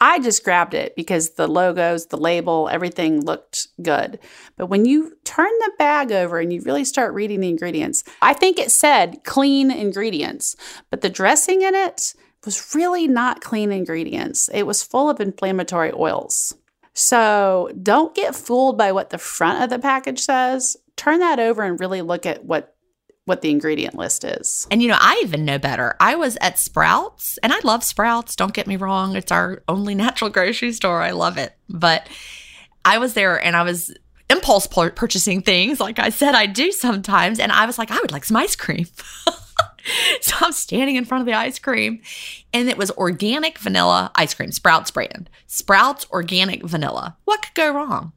I just grabbed it because the logos, the label, everything looked good. But when you turn the bag over and you really start reading the ingredients, I think it said clean ingredients, but the dressing in it was really not clean ingredients. It was full of inflammatory oils. So don't get fooled by what the front of the package says. Turn that over and really look at what what the ingredient list is. And you know, I even know better. I was at Sprouts, and I love Sprouts, don't get me wrong. It's our only natural grocery store. I love it. But I was there and I was impulse purchasing things like I said I do sometimes, and I was like, I would like some ice cream. so I'm standing in front of the ice cream, and it was organic vanilla ice cream, Sprouts brand. Sprouts organic vanilla. What could go wrong?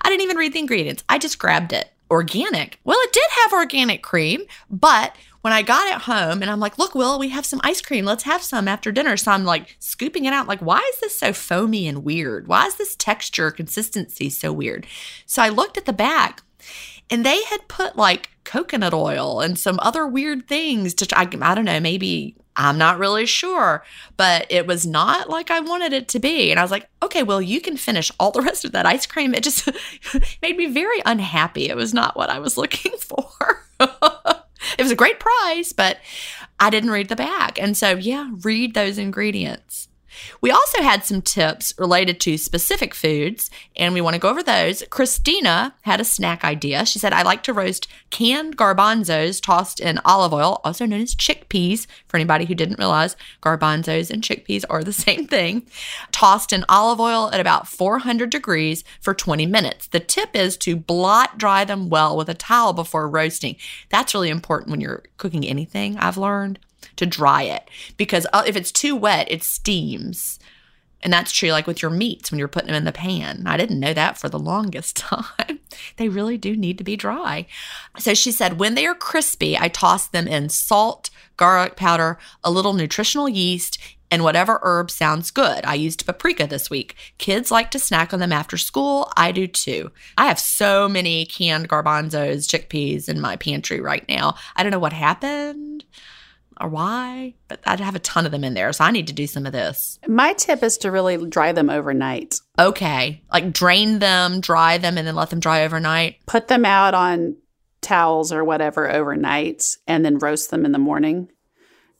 I didn't even read the ingredients. I just grabbed it. Organic. Well, it did have organic cream, but when I got it home and I'm like, look, Will, we have some ice cream. Let's have some after dinner. So I'm like scooping it out, like, why is this so foamy and weird? Why is this texture consistency so weird? So I looked at the back and they had put like coconut oil and some other weird things to I, I don't know maybe i'm not really sure but it was not like i wanted it to be. And i was like okay well you can finish all the rest of that ice cream. It just made me very unhappy. It was not what i was looking for. It was a great price but i didn't read the back and so yeah read those ingredients we also had some tips related to specific foods, and we want to go over those. Christina had a snack idea. She said, I like to roast canned garbanzos tossed in olive oil, also known as chickpeas, for anybody who didn't realize garbanzos and chickpeas are the same thing, tossed in olive oil at about 400 degrees for 20 minutes. The tip is to blot dry them well with a towel before roasting. That's really important when you're cooking anything, I've learned to dry it because uh, if it's too wet, it steams. And that's true, like with your meats when you're putting them in the pan. I didn't know that for the longest time. they really do need to be dry. So she said, when they are crispy, I toss them in salt, garlic powder, a little nutritional yeast, and whatever herb sounds good. I used paprika this week. Kids like to snack on them after school. I do too. I have so many canned garbanzos, chickpeas in my pantry right now. I don't know what happened or why, but I'd have a ton of them in there. So I need to do some of this. My tip is to really dry them overnight. Okay. Like drain them, dry them, and then let them dry overnight. Put them out on towels or whatever overnight and then roast them in the morning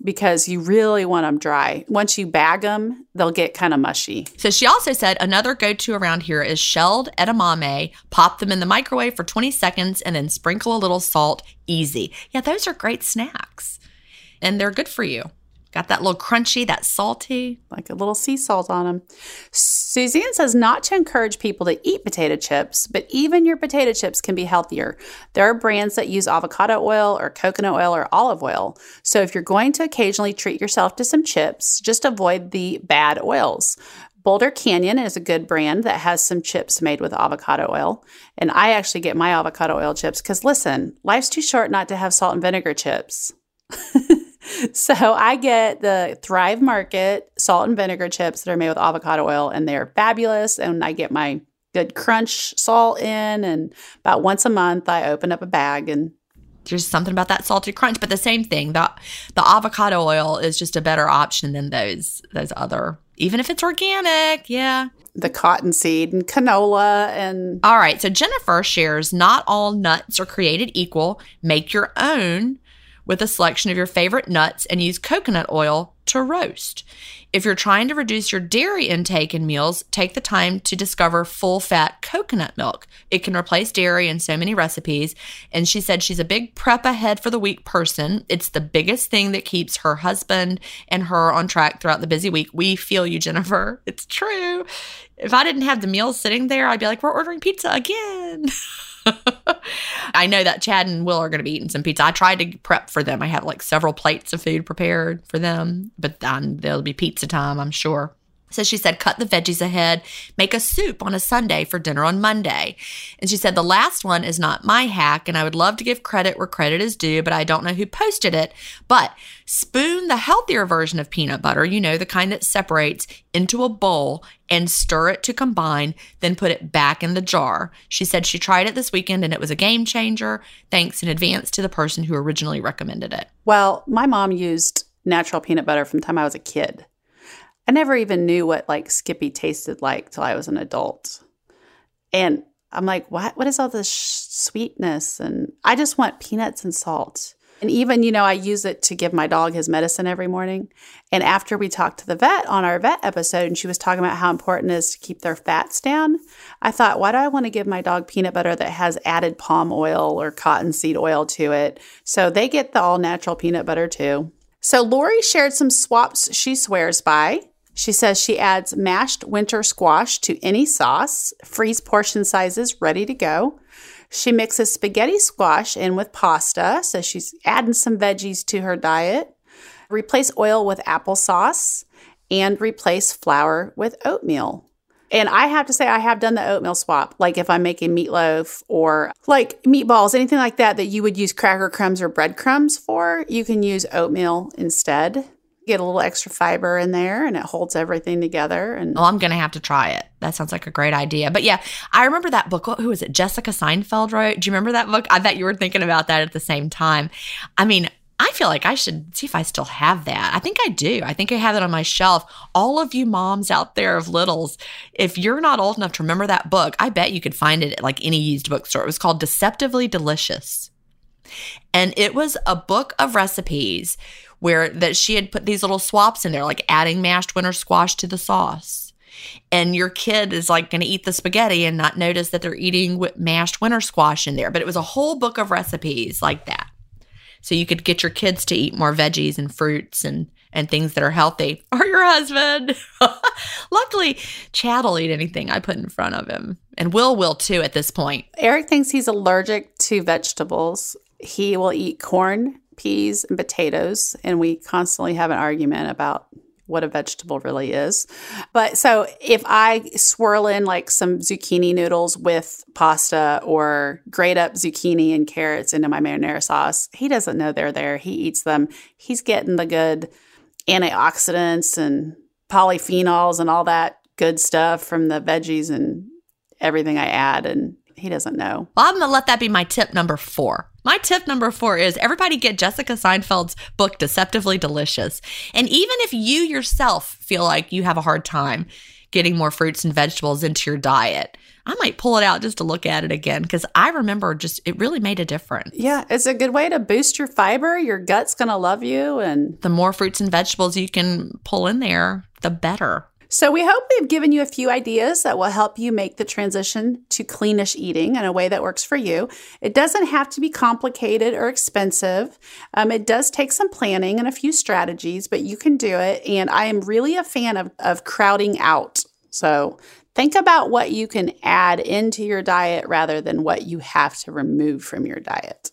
because you really want them dry. Once you bag them, they'll get kind of mushy. So she also said another go to around here is shelled edamame. Pop them in the microwave for 20 seconds and then sprinkle a little salt. Easy. Yeah, those are great snacks and they're good for you. Got that little crunchy, that salty. Like a little sea salt on them. Suzanne says not to encourage people to eat potato chips, but even your potato chips can be healthier. There are brands that use avocado oil or coconut oil or olive oil. So if you're going to occasionally treat yourself to some chips, just avoid the bad oils. Boulder Canyon is a good brand that has some chips made with avocado oil. And I actually get my avocado oil chips because listen, life's too short not to have salt and vinegar chips. so I get the Thrive Market salt and vinegar chips that are made with avocado oil, and they're fabulous. And I get my good crunch salt in, and about once a month I open up a bag and there's something about that salty crunch but the same thing the the avocado oil is just a better option than those those other even if it's organic yeah the cottonseed and canola and all right so jennifer shares not all nuts are created equal make your own with a selection of your favorite nuts and use coconut oil to roast. If you're trying to reduce your dairy intake in meals, take the time to discover full fat coconut milk. It can replace dairy in so many recipes. And she said she's a big prep ahead for the week person. It's the biggest thing that keeps her husband and her on track throughout the busy week. We feel you, Jennifer. It's true. If I didn't have the meals sitting there, I'd be like, we're ordering pizza again. I know that Chad and Will are going to be eating some pizza. I tried to prep for them. I have like several plates of food prepared for them, but um, there'll be pizza time, I'm sure. So she said, cut the veggies ahead, make a soup on a Sunday for dinner on Monday. And she said, the last one is not my hack, and I would love to give credit where credit is due, but I don't know who posted it. But spoon the healthier version of peanut butter, you know, the kind that separates, into a bowl and stir it to combine, then put it back in the jar. She said she tried it this weekend and it was a game changer. Thanks in advance to the person who originally recommended it. Well, my mom used natural peanut butter from the time I was a kid. I never even knew what like Skippy tasted like till I was an adult. And I'm like, what? What is all this sh- sweetness? And I just want peanuts and salt. And even, you know, I use it to give my dog his medicine every morning. And after we talked to the vet on our vet episode, and she was talking about how important it is to keep their fats down, I thought, why do I want to give my dog peanut butter that has added palm oil or cottonseed oil to it? So they get the all natural peanut butter too. So Lori shared some swaps she swears by. She says she adds mashed winter squash to any sauce, freeze portion sizes ready to go. She mixes spaghetti squash in with pasta, so she's adding some veggies to her diet. Replace oil with applesauce and replace flour with oatmeal. And I have to say, I have done the oatmeal swap. Like if I'm making meatloaf or like meatballs, anything like that, that you would use cracker crumbs or breadcrumbs for, you can use oatmeal instead get a little extra fiber in there and it holds everything together and well i'm gonna have to try it that sounds like a great idea but yeah i remember that book who was it jessica seinfeld wrote do you remember that book i bet you were thinking about that at the same time i mean I feel like I should see if I still have that. I think I do. I think I have it on my shelf. All of you moms out there of littles, if you're not old enough to remember that book, I bet you could find it at like any used bookstore. It was called Deceptively Delicious. And it was a book of recipes where that she had put these little swaps in there, like adding mashed winter squash to the sauce. And your kid is like going to eat the spaghetti and not notice that they're eating mashed winter squash in there. But it was a whole book of recipes like that. So you could get your kids to eat more veggies and fruits and and things that are healthy, or your husband. Luckily, Chad will eat anything I put in front of him, and Will will too at this point. Eric thinks he's allergic to vegetables. He will eat corn, peas and potatoes, and we constantly have an argument about what a vegetable really is. But so if I swirl in like some zucchini noodles with pasta or grate up zucchini and carrots into my marinara sauce, he doesn't know they're there. He eats them. He's getting the good antioxidants and polyphenols and all that good stuff from the veggies and everything I add. And he doesn't know. Well, I'm going to let that be my tip number four. My tip number four is everybody get Jessica Seinfeld's book, Deceptively Delicious. And even if you yourself feel like you have a hard time getting more fruits and vegetables into your diet, I might pull it out just to look at it again because I remember just it really made a difference. Yeah, it's a good way to boost your fiber. Your gut's going to love you. And the more fruits and vegetables you can pull in there, the better. So, we hope we've given you a few ideas that will help you make the transition to cleanish eating in a way that works for you. It doesn't have to be complicated or expensive. Um, it does take some planning and a few strategies, but you can do it. And I am really a fan of, of crowding out. So, think about what you can add into your diet rather than what you have to remove from your diet.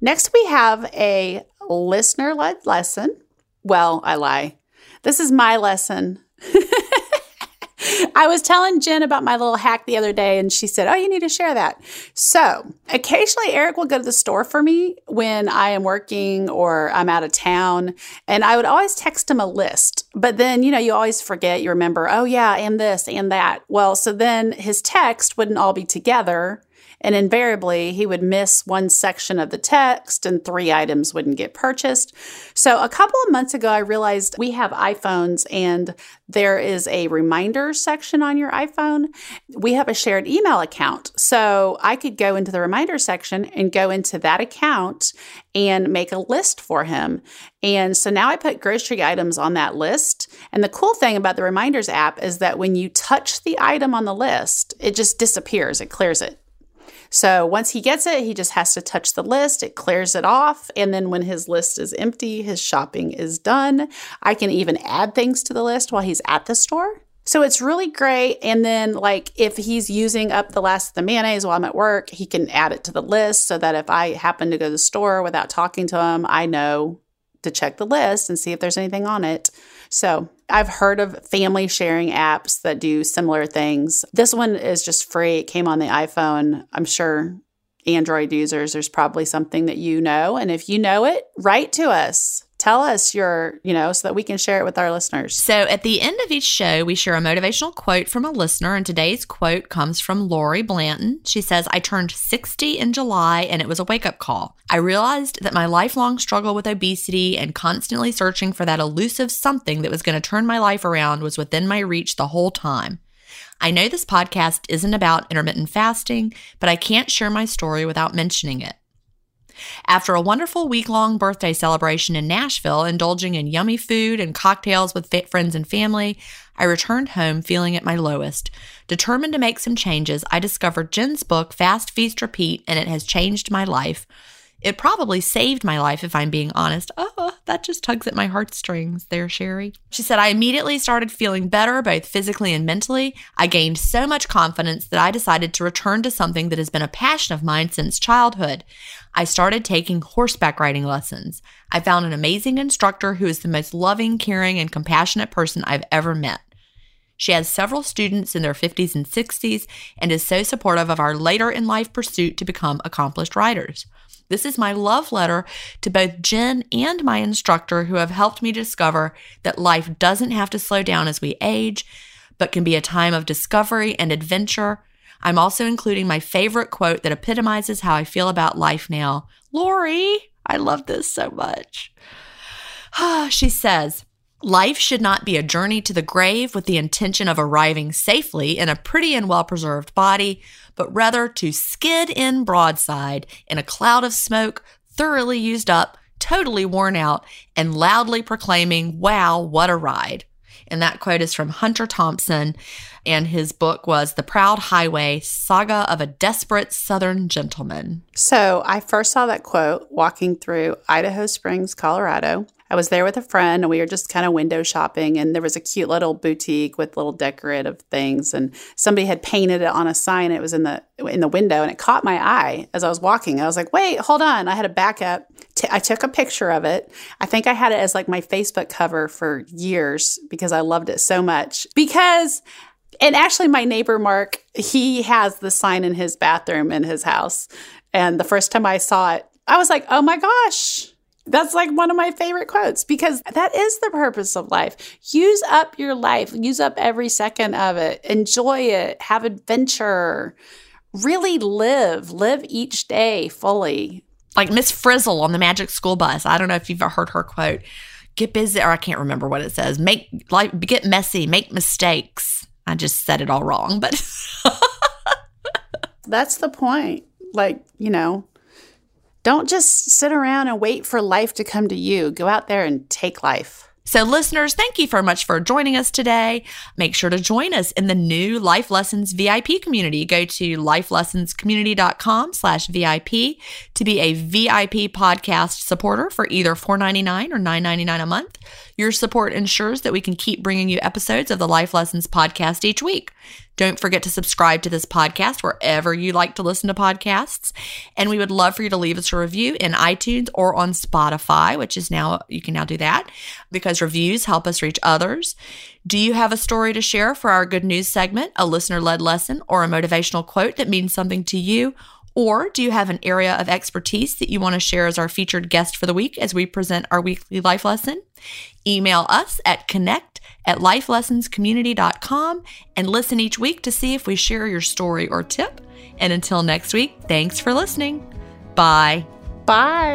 Next, we have a listener led lesson. Well, I lie. This is my lesson. I was telling Gin about my little hack the other day, and she said, Oh, you need to share that. So occasionally, Eric will go to the store for me when I am working or I'm out of town. And I would always text him a list. But then, you know, you always forget, you remember, Oh, yeah, and this and that. Well, so then his text wouldn't all be together. And invariably, he would miss one section of the text and three items wouldn't get purchased. So, a couple of months ago, I realized we have iPhones and there is a reminder section on your iPhone. We have a shared email account. So, I could go into the reminder section and go into that account and make a list for him. And so now I put grocery items on that list. And the cool thing about the reminders app is that when you touch the item on the list, it just disappears, it clears it. So once he gets it, he just has to touch the list, it clears it off. And then when his list is empty, his shopping is done. I can even add things to the list while he's at the store. So it's really great. And then, like, if he's using up the last of the mayonnaise while I'm at work, he can add it to the list so that if I happen to go to the store without talking to him, I know to check the list and see if there's anything on it. So I've heard of family sharing apps that do similar things. This one is just free. It came on the iPhone. I'm sure Android users, there's probably something that you know. And if you know it, write to us. Tell us your, you know, so that we can share it with our listeners. So at the end of each show, we share a motivational quote from a listener, and today's quote comes from Lori Blanton. She says, I turned 60 in July and it was a wake up call. I realized that my lifelong struggle with obesity and constantly searching for that elusive something that was going to turn my life around was within my reach the whole time. I know this podcast isn't about intermittent fasting, but I can't share my story without mentioning it. After a wonderful week long birthday celebration in Nashville, indulging in yummy food and cocktails with friends and family, I returned home feeling at my lowest. Determined to make some changes, I discovered Gin's book, Fast, Feast, Repeat, and it has changed my life. It probably saved my life if I'm being honest. Oh, that just tugs at my heartstrings there, Sheri. She said, I immediately started feeling better, both physically and mentally. I gained so much confidence that I decided to return to something that has been a passion of mine since childhood. I started taking horseback riding lessons. I found an amazing instructor who is the most loving, caring, and compassionate person I've ever met. She has several students in their 50s and 60s and is so supportive of our later in life pursuit to become accomplished riders. This is my love letter to both Gin and my instructor who have helped me discover that life doesn't have to slow down as we age, but can be a time of discovery and adventure. I'm also including my favorite quote that epitomizes how I feel about life now. Lori, I love this so much. she says, Life should not be a journey to the grave with the intention of arriving safely in a pretty and well preserved body, but rather to skid in broadside in a cloud of smoke, thoroughly used up, totally worn out, and loudly proclaiming, Wow, what a ride. And that quote is from Hunter Thompson, and his book was The Proud Highway Saga of a Desperate Southern Gentleman. So I first saw that quote walking through Idaho Springs, Colorado. I was there with a friend and we were just kind of window shopping and there was a cute little boutique with little decorative things and somebody had painted it on a sign it was in the in the window and it caught my eye as I was walking. I was like, "Wait, hold on." I had to back up. T- I took a picture of it. I think I had it as like my Facebook cover for years because I loved it so much. Because and actually my neighbor Mark, he has the sign in his bathroom in his house. And the first time I saw it, I was like, "Oh my gosh." That's like one of my favorite quotes because that is the purpose of life. Use up your life, use up every second of it, enjoy it, have adventure, really live, live each day fully. Like Miss Frizzle on the Magic School Bus. I don't know if you've heard her quote. Get busy, or I can't remember what it says. Make like get messy, make mistakes. I just said it all wrong, but that's the point. Like, you know, don't just sit around and wait for life to come to you. Go out there and take life. So, listeners, thank you very much for joining us today. Make sure to join us in the new Life Lessons VIP community. Go to lifelessonscommunity.com slash VIP to be a VIP podcast supporter for either $4.99 or $9.99 a month. Your support ensures that we can keep bringing you episodes of the Life Lessons podcast each week. Don't forget to subscribe to this podcast wherever you like to listen to podcasts. And we would love for you to leave us a review in iTunes or on Spotify, which is now, you can now do that because reviews help us reach others. Do you have a story to share for our good news segment, a listener led lesson, or a motivational quote that means something to you? Or do you have an area of expertise that you want to share as our featured guest for the week as we present our weekly life lesson? Email us at connect at lifelessonscommunity.com and listen each week to see if we share your story or tip. And until next week, thanks for listening. Bye. Bye.